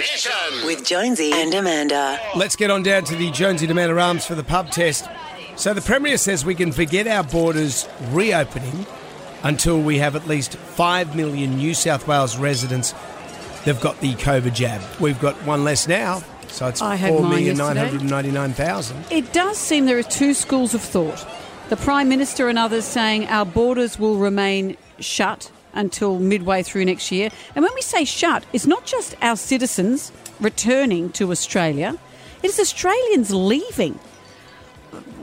Mission. With Jonesy and Amanda. Let's get on down to the Jonesy and Amanda Arms for the pub test. So the Premier says we can forget our borders reopening until we have at least 5 million New South Wales residents they've got the COVID jab. We've got one less now, so it's I had mine yesterday. 4,999,000. It does seem there are two schools of thought. The Prime Minister and others saying our borders will remain shut until midway through next year. And when we say shut, it's not just our citizens returning to Australia, it is Australians leaving.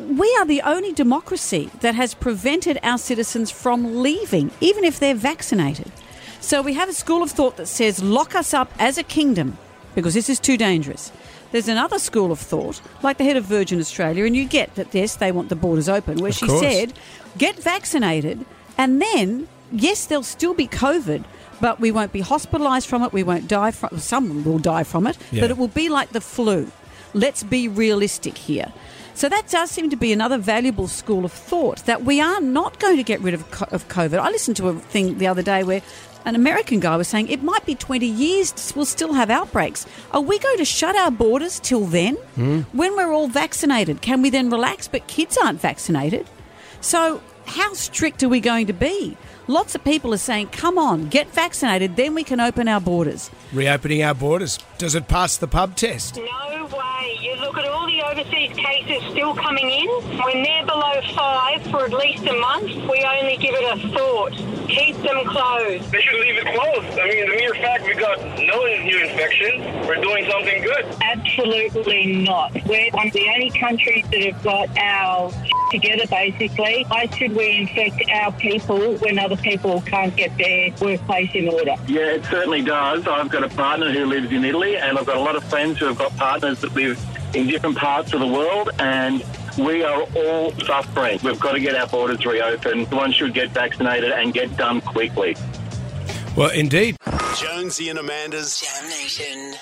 We are the only democracy that has prevented our citizens from leaving, even if they're vaccinated. So we have a school of thought that says lock us up as a kingdom because this is too dangerous. There's another school of thought, like the head of Virgin Australia, and you get that, yes, they want the borders open, where Of she course. said, get vaccinated, and then, yes, there'll still be COVID, but we won't be hospitalised from it, we won't die from Some will die from it, Yeah. but it will be like the flu. Let's be realistic here. So that does seem to be another valuable school of thought that we are not going to get rid of, of COVID. I listened to a thing the other day where an American guy was saying it might be 20 years, we'll still have outbreaks. Are we going to shut our borders till then? Hmm. When we're all vaccinated, can we then relax? But kids aren't vaccinated. So, how strict are we going to be? Lots of people are saying, come on, get vaccinated, then we can open our borders. Reopening our borders. Does it pass the pub test? No overseas cases still coming in. When they're below five for at least a month, we only give it a thought. Keep them closed. They should leave it closed. I mean, the mere fact we got no new infections, we're doing something good. Absolutely not. We're one of the only countries that have got our together, basically. Why should we infect our people when other people can't get their workplace in order? Yeah, it certainly does. I've got a partner who lives in Italy, and I've got a lot of friends who have got partners that live in different parts of the world, and we are all suffering. We've got to get our borders reopened. Everyone should get vaccinated and get done quickly. Well, indeed. Jonesy and Amanda's Jam Nation.